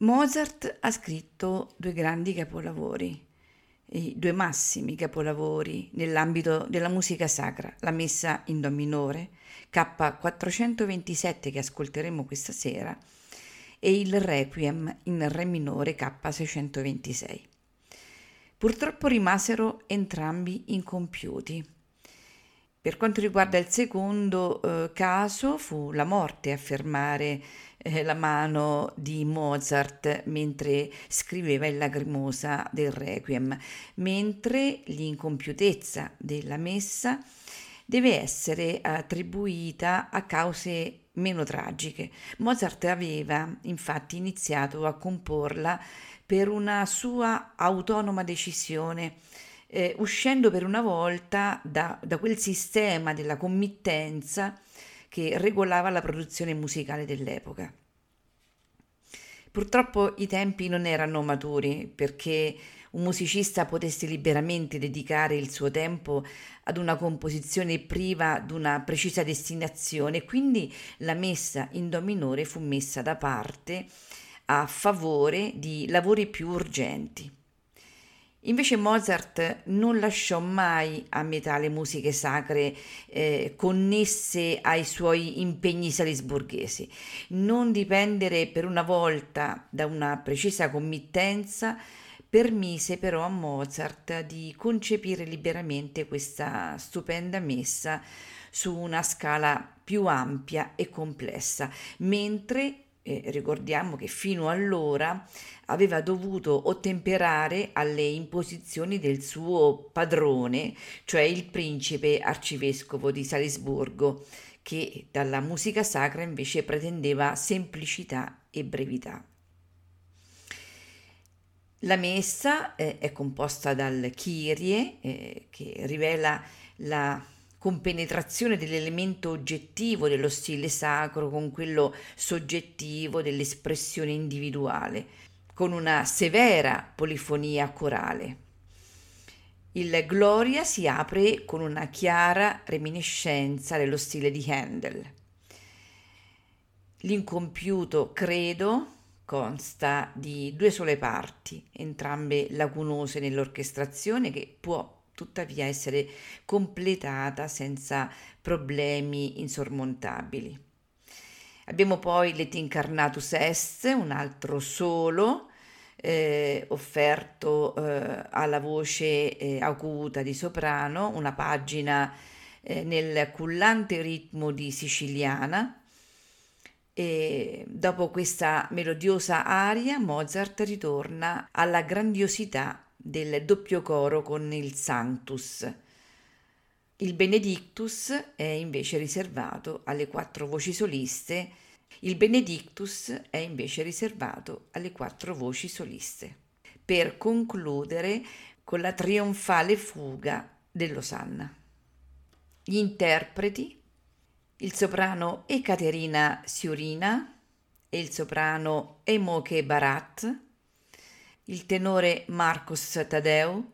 Mozart ha scritto due grandi capolavori, due massimi capolavori nell'ambito della musica sacra, la Messa in Do minore, K427 che ascolteremo questa sera, e il Requiem in Re minore K626. Purtroppo rimasero entrambi incompiuti per quanto riguarda il secondo eh, caso, fu la morte a fermare eh, la mano di Mozart mentre scriveva il Lacrimosa del Requiem, mentre l'incompiutezza della messa deve essere attribuita a cause meno tragiche. Mozart aveva infatti iniziato a comporla per una sua autonoma decisione eh, uscendo per una volta da, da quel sistema della committenza che regolava la produzione musicale dell'epoca. Purtroppo i tempi non erano maturi perché un musicista potesse liberamente dedicare il suo tempo ad una composizione priva di una precisa destinazione, quindi la messa in do minore fu messa da parte a favore di lavori più urgenti. Invece Mozart non lasciò mai a metà le musiche sacre eh, connesse ai suoi impegni salisburghesi, non dipendere per una volta da una precisa committenza permise però a Mozart di concepire liberamente questa stupenda messa su una scala più ampia e complessa, mentre eh, ricordiamo che fino allora aveva dovuto ottemperare alle imposizioni del suo padrone, cioè il principe arcivescovo di Salisburgo, che dalla musica sacra invece pretendeva semplicità e brevità. La messa eh, è composta dal Kyrie, eh, che rivela la compenetrazione dell'elemento oggettivo dello stile sacro con quello soggettivo dell'espressione individuale, con una severa polifonia corale. Il Gloria si apre con una chiara reminiscenza dello stile di Handel. L'incompiuto credo consta di due sole parti, entrambe lacunose nell'orchestrazione che può tuttavia essere completata senza problemi insormontabili. Abbiamo poi l'Et Incarnatus Est, un altro solo eh, offerto eh, alla voce eh, acuta di soprano, una pagina eh, nel cullante ritmo di siciliana. E dopo questa melodiosa aria, Mozart ritorna alla grandiosità del doppio coro con il Sanctus. Il Benedictus è invece riservato alle quattro voci soliste, il Benedictus è invece riservato alle quattro voci soliste, per concludere con la trionfale fuga dell'Osanna. Gli interpreti, il soprano Ekaterina Siurina e il soprano Emoke Barat, il tenore Marcos Tadeu,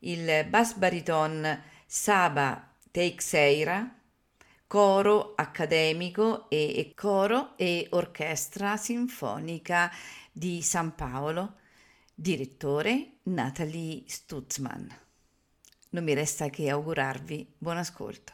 il bass bariton Saba Teixeira, coro accademico e coro e orchestra sinfonica di San Paolo, direttore Natalie Stutzman. Non mi resta che augurarvi buon ascolto.